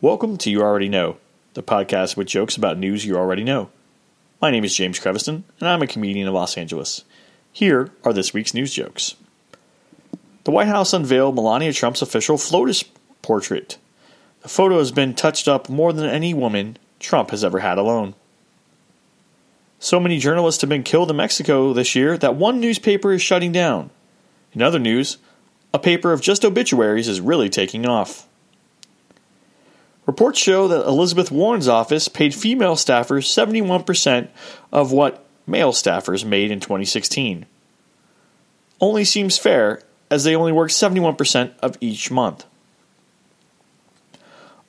Welcome to You Already Know, the podcast with jokes about news you already know. My name is James Creviston, and I'm a comedian of Los Angeles. Here are this week's news jokes. The White House unveiled Melania Trump's official FLOTUS portrait. The photo has been touched up more than any woman Trump has ever had alone. So many journalists have been killed in Mexico this year that one newspaper is shutting down. In other news, a paper of just obituaries is really taking off. Reports show that Elizabeth Warren's office paid female staffers 71% of what male staffers made in 2016. Only seems fair, as they only work 71% of each month.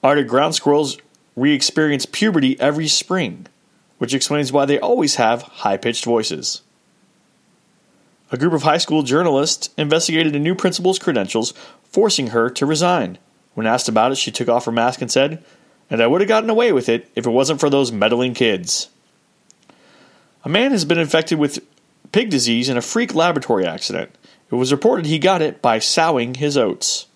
Arctic ground squirrels re experience puberty every spring, which explains why they always have high pitched voices. A group of high school journalists investigated a new principal's credentials, forcing her to resign. When asked about it, she took off her mask and said, And I would have gotten away with it if it wasn't for those meddling kids. A man has been infected with pig disease in a freak laboratory accident. It was reported he got it by sowing his oats.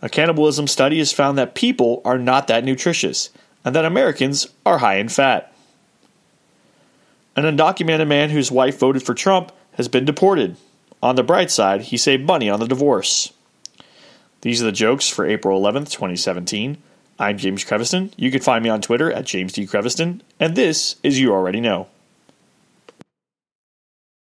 A cannibalism study has found that people are not that nutritious, and that Americans are high in fat. An undocumented man whose wife voted for Trump has been deported. On the bright side, he saved money on the divorce. These are the jokes for April 11th, 2017. I'm James Creviston. You can find me on Twitter at James D. Creviston, and this is You Already Know.